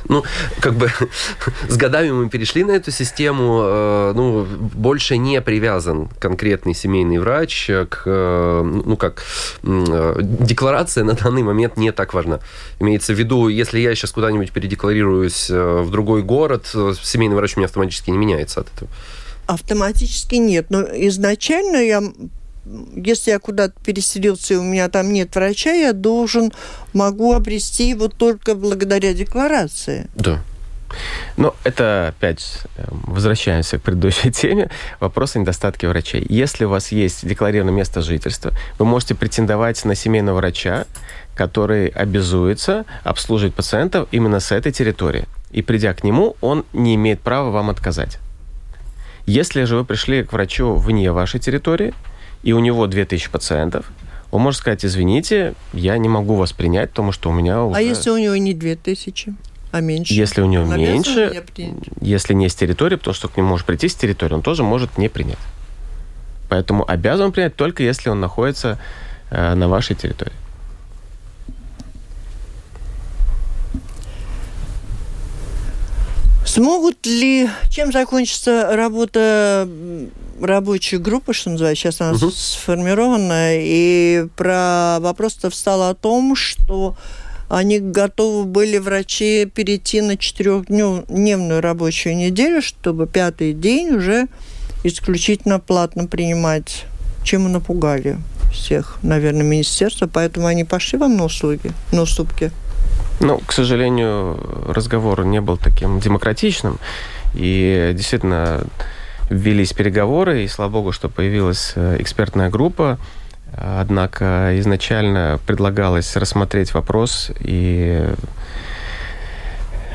Ну, как бы <laughs> с годами мы перешли на эту систему, э, ну, больше не привязан конкретный семейный врач к, э, ну, как, э, декларация на данный момент не так важна. Имеется в виду, если я сейчас куда-нибудь передекларируюсь в другой город, семейный врач у меня автоматически не меняется от этого. Автоматически нет, но изначально я если я куда-то переселился, и у меня там нет врача, я должен, могу обрести его только благодаря декларации. Да. Ну, это опять эм, возвращаемся к предыдущей <laughs> теме. Вопрос о недостатке врачей. Если у вас есть декларированное место жительства, вы можете претендовать на семейного врача, который обязуется обслуживать пациентов именно с этой территории. И придя к нему, он не имеет права вам отказать. Если же вы пришли к врачу вне вашей территории, и у него 2000 пациентов, он может сказать, извините, я не могу вас принять, потому что у меня а уже... А если у него не 2000? А меньше? Если у него он меньше, если не с территории, потому что к нему может прийти с территории, он тоже может не принять. Поэтому обязан принять только если он находится э, на вашей территории. Смогут ли, чем закончится работа рабочей группы, что называется, сейчас она угу. сформирована, и про вопрос-то встало о том, что они готовы были, врачи, перейти на четырехдневную рабочую неделю, чтобы пятый день уже исключительно платно принимать. Чем мы напугали всех, наверное, министерство, поэтому они пошли вам на услуги, на уступки. Ну, к сожалению, разговор не был таким демократичным. И действительно ввелись переговоры, и слава богу, что появилась э, экспертная группа. Однако изначально предлагалось рассмотреть вопрос, и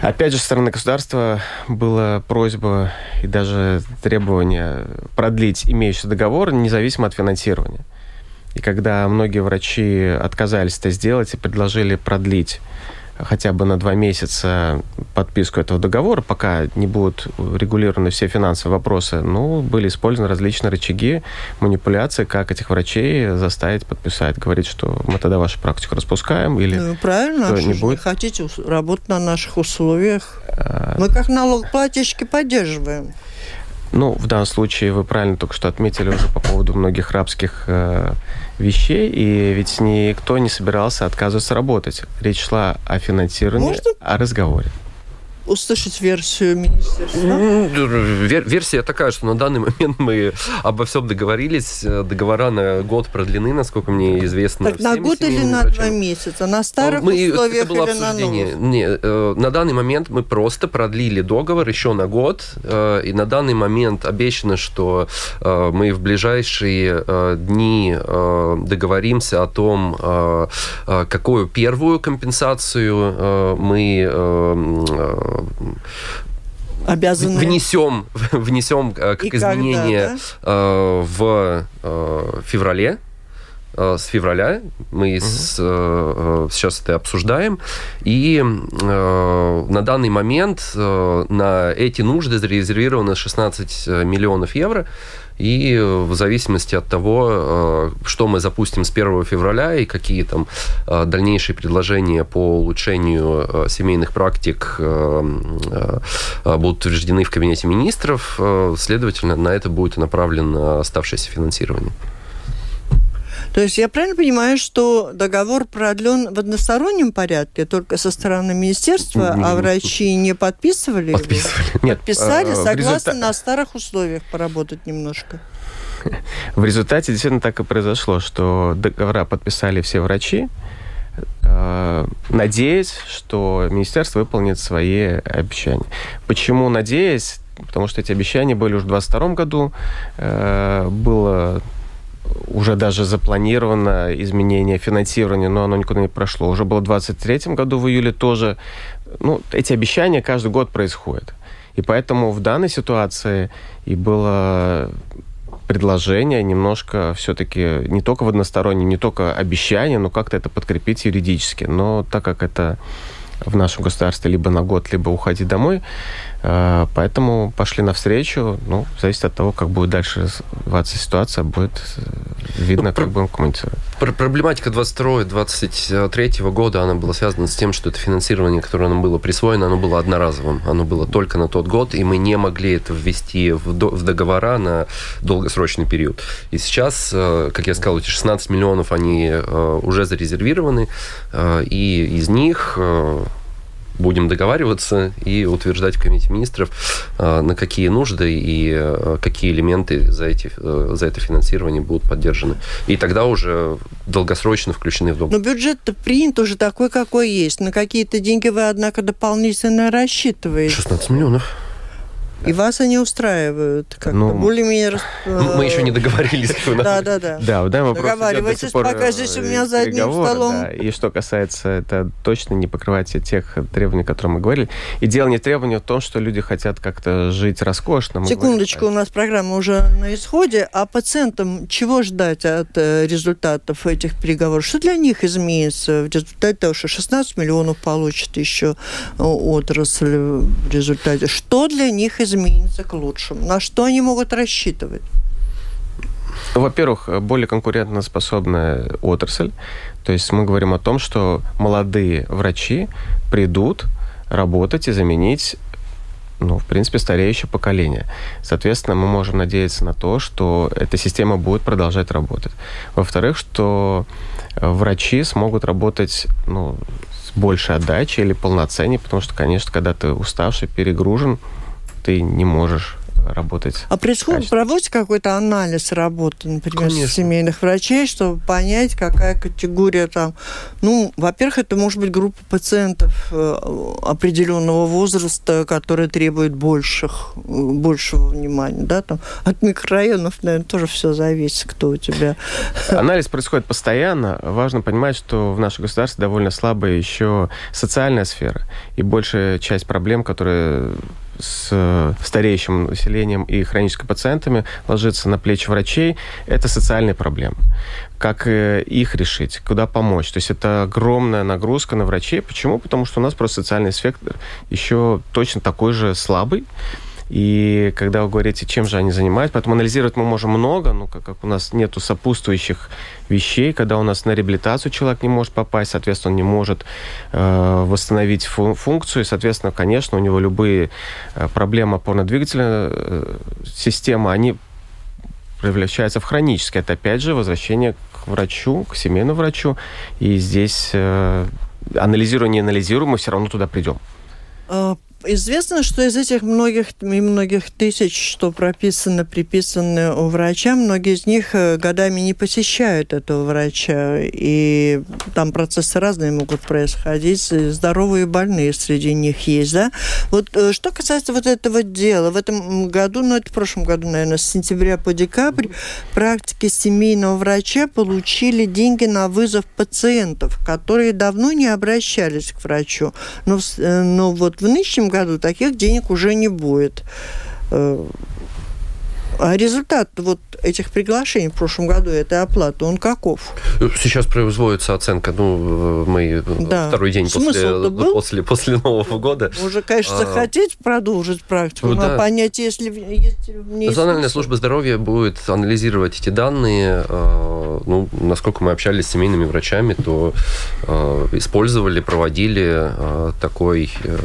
опять же, со стороны государства была просьба и даже требование продлить имеющийся договор независимо от финансирования. И когда многие врачи отказались это сделать и предложили продлить хотя бы на два месяца подписку этого договора, пока не будут регулированы все финансовые вопросы, ну, были использованы различные рычаги, манипуляции, как этих врачей заставить подписать, говорить, что мы тогда вашу практику распускаем или ну, правильно, что не будет. хотите работать на наших условиях. А... Мы как налогоплательщики поддерживаем. Ну, в данном случае вы правильно только что отметили уже по поводу многих рабских э, вещей, и ведь никто не собирался отказываться работать. Речь шла о финансировании, Можно? о разговоре услышать версию министерства? Вер версия такая, что на данный момент мы обо всем договорились. Договора на год продлены, насколько мне известно. Так на год или на два месяца? На старых мы, условиях это было или обсуждение. на новых? Не, э, на данный момент мы просто продлили договор еще на год. Э, и на данный момент обещано, что э, мы в ближайшие дни договоримся о том, какую первую компенсацию мы обязаны внесем <laughs> внесем как И изменение когда, да? Э, в э, феврале э, с февраля. Мы угу. с, сейчас это обсуждаем. И э, на данный момент э, на эти нужды зарезервировано 16 миллионов евро. И в зависимости от того, э, что мы запустим с 1 февраля и какие там э, дальнейшие предложения по улучшению э, семейных практик будут утверждены в Кабинете министров, следовательно, на это будет направлено оставшееся финансирование. То есть я правильно понимаю, что договор продлен в одностороннем порядке, только со стороны министерства, а врачи не подписывали? Подписывали. Его? Нет, Подписали, э, согласно результат... на старых условиях поработать немножко. <laughs> В результате действительно так и произошло, что договора подписали все врачи, э, надеясь, что министерство выполнит свои обещания. Почему надеясь? Потому что эти обещания были уже в 2022 году. Э, было уже даже запланировано изменение финансирования, но оно никуда не прошло. Уже было в 2023 году, в июле тоже. Ну, эти обещания каждый год происходят. И поэтому в данной ситуации и было предложение немножко все-таки не только в одностороннем, не только обещание, но как-то это подкрепить юридически. Но так как это в нашем государстве либо на год, либо уходить домой, поэтому пошли навстречу. Ну, зависит от того, как будет дальше развиваться ситуация, будет э, видно, ну, как будем коммуницировать. Проблематика 22-23 года, она была связана с тем, что это финансирование, которое нам было присвоено, оно было одноразовым. Оно было только на тот год, и мы не могли это ввести в, в договора на долгосрочный период. И сейчас, э, как я сказал, эти 16 миллионов, они уже зарезервированы, и из них будем договариваться и утверждать в Комитете министров, на какие нужды и какие элементы за, эти, за это финансирование будут поддержаны. И тогда уже долгосрочно включены в договор. Но бюджет принят уже такой, какой есть. На какие-то деньги вы, однако, дополнительно рассчитываете. 16 миллионов. И вас они устраивают как-то Ну, более-менее... <laughs> Мы еще не договорились. Да, да, да. <laughs> Да, в до Договаривайтесь, пока э, здесь у меня за одним столом. И что касается, это точно не покрывает все тех требований, о которых мы говорили. И дело не требование в том, что люди хотят как-то жить роскошно. Секундочку, у нас программа уже на исходе. А пациентам чего ждать от э, результатов этих переговоров? Что для них изменится в результате того, что 16 миллионов получит еще э, отрасль в результате? Что для них изменится к лучшему? На что они могут рассчитывать? Во-первых, более конкурентоспособная отрасль. То есть мы говорим о том, что молодые врачи придут работать и заменить ну, в принципе, стареющее поколение. Соответственно, мы можем надеяться на то, что эта система будет продолжать работать. Во-вторых, что э, врачи смогут работать ну, с большей отдачей или полноценнее, потому что, конечно, когда ты уставший, перегружен, ты не можешь работать. А происходит, проводится какой-то анализ работы, например, Конечно. семейных врачей, чтобы понять, какая категория там. Ну, во-первых, это может быть группа пациентов э, определенного возраста, которые требуют больших, э, большего внимания, да, там от микрорайонов, наверное, тоже все зависит, кто у тебя. <laughs> Анализ происходит постоянно. Важно понимать, что в нашем государстве довольно слабая еще социальная сфера. И большая часть проблем, которые с э, стареющим населением и хроническими пациентами ложится на плечи врачей, это социальные проблемы. Как э, их решить, куда помочь. То есть это огромная нагрузка на врачей. Почему? Потому что у нас просто социальный сектор еще точно такой же слабый. И когда вы говорите, чем же они занимаются, поэтому анализировать мы можем много, но как, как у нас нету сопутствующих вещей, когда у нас на реабилитацию человек не может попасть, соответственно, он не может э, восстановить фу- функцию, и, соответственно, конечно, у него любые э, проблемы опорно-двигательной э, системы, они превращаются в хронические. Это, опять же, возвращение к врачу, к семейному врачу, и здесь, э, анализируя, не анализируя, мы все равно туда придем. Известно, что из этих многих и многих тысяч, что прописано, приписаны у врача, многие из них э, годами не посещают этого врача. И там процессы разные могут происходить. Здоровые и больные среди них есть, да? Вот э, что касается вот этого дела, в этом году, ну это в прошлом году, наверное, с сентября по декабрь, практики семейного врача получили деньги на вызов пациентов, которые давно не обращались к врачу. Но, э, но вот в нынешнем году таких денег уже не будет. Э, А результат вот этих приглашений в прошлом году, этой оплаты, он каков? Сейчас производится оценка, ну, мы Да. второй день после, после, после Нового года. Уже, конечно, А, захотеть продолжить практику, ну но да. понять, если ней Национальная служба здоровья будет анализировать эти данные. Э, Ну, насколько мы общались с семейными врачами, то э, использовали, проводили э, такой э, э,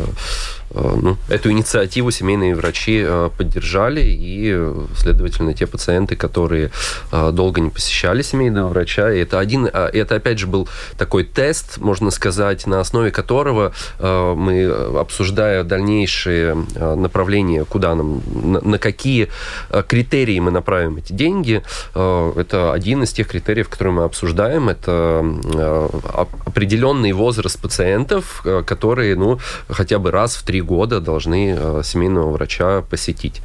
ну, эту инициативу семейные врачи э, поддержали, и, э, следовательно, те пациенты, которые э, долго не посещали семейного врача, и это один, а, это опять же был такой тест, можно сказать, на основе которого э, мы, э, обсуждая дальнейшие э, направления, куда нам, на, какие э, критерии мы направим эти деньги, э, это один из тех критериев, которые мы обсуждаем, это э, оп- определенный возраст пациентов, э, которые, ну, хотя бы раз в три года должны э, семейного врача посетить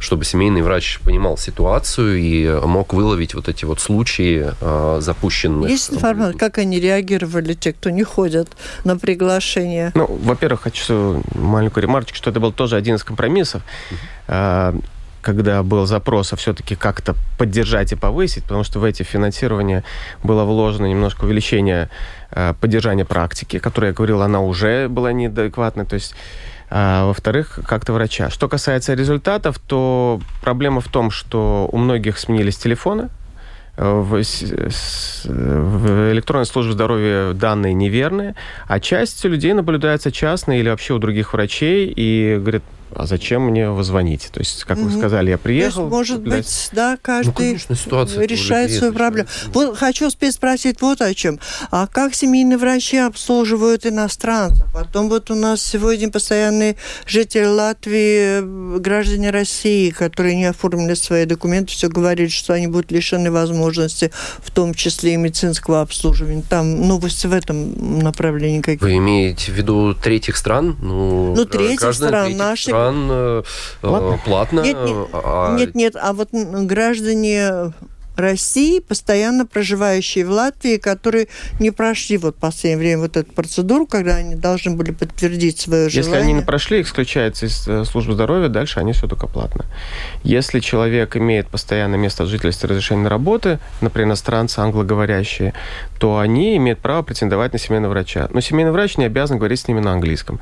чтобы семейный врач понимал ситуацию и мог выловить вот эти вот случаи э, запущенных. Есть информация, как они реагировали, те, кто не ходят на приглашение? Ну, во-первых, хочу маленькую ремарочку, что это был тоже один из компромиссов, а, когда был запрос, а все-таки как-то поддержать и повысить, потому что в эти финансирования было вложено немножко увеличение а, поддержания практики, которая, я говорил, она уже была неадекватной, то есть а, во-вторых, как-то врача. Что касается результатов, то проблема в том, что у многих сменились телефоны, в, в электронной службе здоровья данные неверные, а часть людей наблюдается частно или вообще у других врачей и говорят, а зачем мне вы звоните? То есть, как угу. вы сказали, я приехал... есть, может блядь... быть, да, каждый ну, конечно, решает свою проблему. Вот хочу спросить вот о чем. А как семейные врачи обслуживают иностранцев? Потом вот у нас сегодня постоянные жители Латвии, граждане России, которые не оформили свои документы, все говорят, что они будут лишены возможности, в том числе и медицинского обслуживания. Там новости в этом направлении какие? Вы имеете в виду третьих стран? Ну, ну третьих стран, наших стран э, платно. платно нет, нет, а... нет, нет, а вот граждане России, постоянно проживающие в Латвии, которые не прошли вот в последнее время вот эту процедуру, когда они должны были подтвердить свое желание. Если они не прошли, исключается из э, службы здоровья, дальше они все только платно. Если человек имеет постоянное место жительства разрешение на работы, например, иностранцы, англоговорящие, то они имеют право претендовать на семейного врача. Но семейный врач не обязан говорить с ними на английском.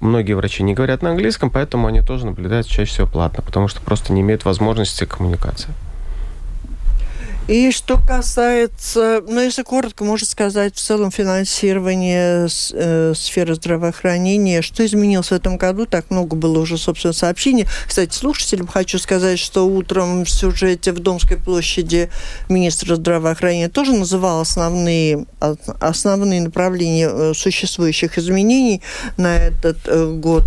Многие врачи не говорят на английском, поэтому они тоже наблюдают чаще всего платно, потому что просто не имеют возможности коммуникации. И что касается, ну, если коротко, можно сказать, в целом финансирование э, сферы здравоохранения, что изменилось в этом году? Так много было уже, собственно, сообщений. Кстати, слушателям хочу сказать, что утром в сюжете в Домской площади министра здравоохранения тоже называл основные, основные направления э, существующих изменений на этот э, год.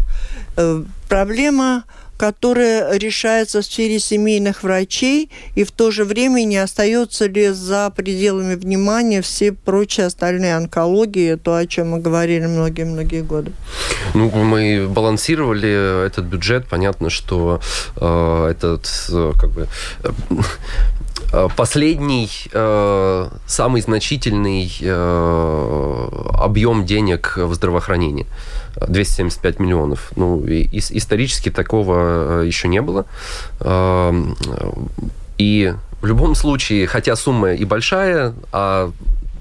Э, проблема которая решается в сфере семейных врачей, и в то же время не остается ли за пределами внимания все прочие остальные онкологии, то, о чем мы говорили многие-многие годы? Ну, мы балансировали этот бюджет. Понятно, что э, этот э, как бы последний, э, самый значительный э, объем денег в здравоохранении. 275 миллионов. Ну, и, исторически такого э, еще не было. Эм, и в любом случае, хотя сумма и большая, а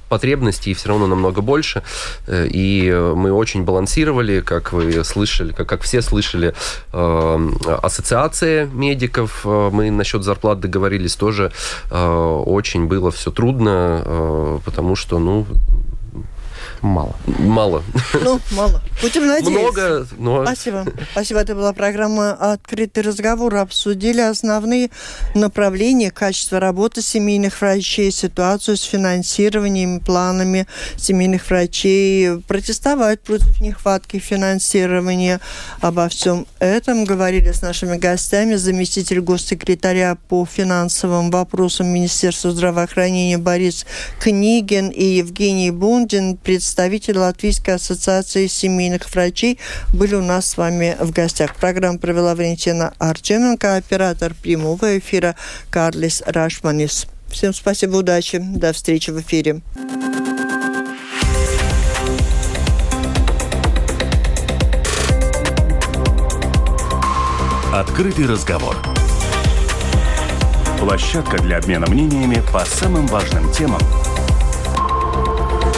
потребностей все равно намного больше. Э, и мы очень балансировали, как вы слышали, как, как все слышали, э, ассоциация медиков, э, мы насчет зарплат договорились тоже, э, очень было все трудно, э, потому что, ну, Мало. Мало. Ну, мало. Будем надеяться. Много, но... Спасибо. Спасибо. Это была программа «Открытый разговор». Обсудили основные направления качества работы семейных врачей, ситуацию с финансированием, планами семейных врачей, протестовать против нехватки финансирования. Обо всем этом говорили с нашими гостями заместитель госсекретаря по финансовым вопросам Министерства здравоохранения Борис Книгин и Евгений Бундин, представитель представители Латвийской ассоциации семейных врачей были у нас с вами в гостях. Программу провела Валентина Артеменко, оператор прямого эфира Карлис Рашманис. Всем спасибо, удачи. До встречи в эфире. Открытый разговор. Площадка для обмена мнениями по самым важным темам –